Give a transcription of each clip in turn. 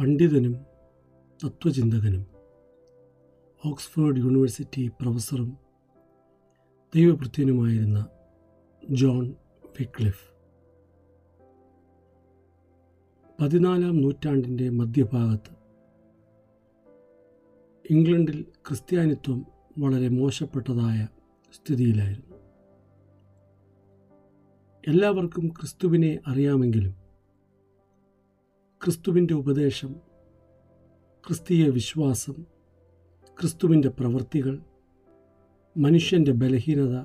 പണ്ഡിതനും തത്വചിന്തകനും Oxford university പ്രൊഫസറും ദൈവഭൃത്യനുമായിരുന്ന ജോൺ വിക്ലിഫ്. പതിനാലാം നൂറ്റാണ്ടിന്റെ മധ്യഭാഗത്ത് ഇംഗ്ലണ്ടിൽ ക്രിസ്ത്യാനിത്വം വളരെ മോശപ്പെട്ടതായ സ്ഥിതിയിലായിരുന്നു. എല്ലാവർക്കും ക്രിസ്തുവിനെ അറിയാമെങ്കിലും ക്രിസ്തുവിന്റെ ഉപദേശം ക്രിസ്തീയ വിശ്വാസം ക്രിസ്തുവിന്റെ പ്രവൃത്തികൾ മനുഷ്യന്റെ ബലഹീനത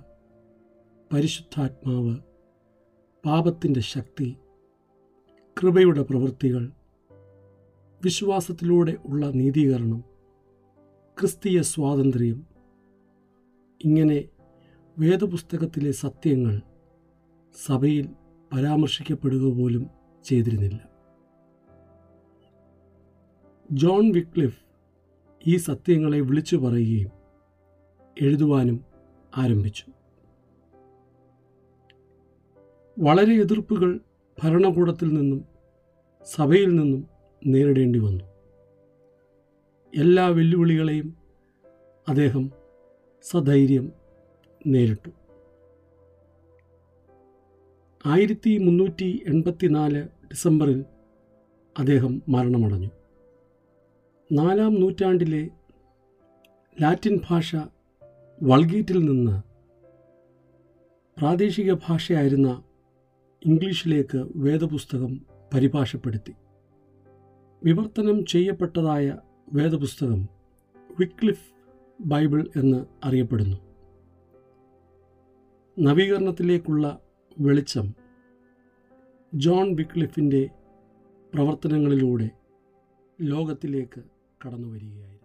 പരിശുദ്ധാത്മാവ് പാപത്തിന്റെ ശക്തി കൃപയുടെ പ്രവൃത്തികൾ വിശ്വാസത്തിലൂടെ ഉള്ള നീതീകരണം ക്രിസ്തീയ സ്വാതന്ത്ര്യം ഇങ്ങനെ വേദപുസ്തകത്തിലെ സത്യങ്ങൾ സഭയിൽ പരാമർശിക്കപ്പെടുക പോലും ചെയ്തിരുന്നില്ല. ജോൺ വിക്ലിഫ് ഈ സത്യങ്ങളെ വിളിച്ചു പറയുകയും എഴുതുവാനും ആരംഭിച്ചു. വളരെ എതിർപ്പുകൾ ഭരണകൂടത്തിൽ നിന്നും സഭയിൽ നിന്നും നേരിടേണ്ടി വന്നു. എല്ലാ വെല്ലുവിളികളെയും അദ്ദേഹം സധൈര്യം നേരിട്ടു. ആയിരത്തി മുന്നൂറ്റി എൺപത്തിനാല് ഡിസംബറിൽ അദ്ദേഹം മരണമടഞ്ഞു. നാലാം നൂറ്റാണ്ടിലെ ലാറ്റിൻ ഭാഷ വൾഗീറ്റിൽ നിന്ന് പ്രാദേശിക ഭാഷയായിരുന്ന ഇംഗ്ലീഷിലേക്ക് വേദപുസ്തകം പരിഭാഷപ്പെടുത്തി. വിവർത്തനം ചെയ്യപ്പെട്ടതായ വേദപുസ്തകം വിക്ലിഫ് ബൈബിൾ എന്ന് അറിയപ്പെടുന്നു. നവീകരണത്തിലേക്കുള്ള വെളിച്ചം ജോൺ വിക്ലിഫിന്റെ പ്രവർത്തനങ്ങളിലൂടെ ലോകത്തിലേക്ക് കടന്നു വരികയായിരുന്നു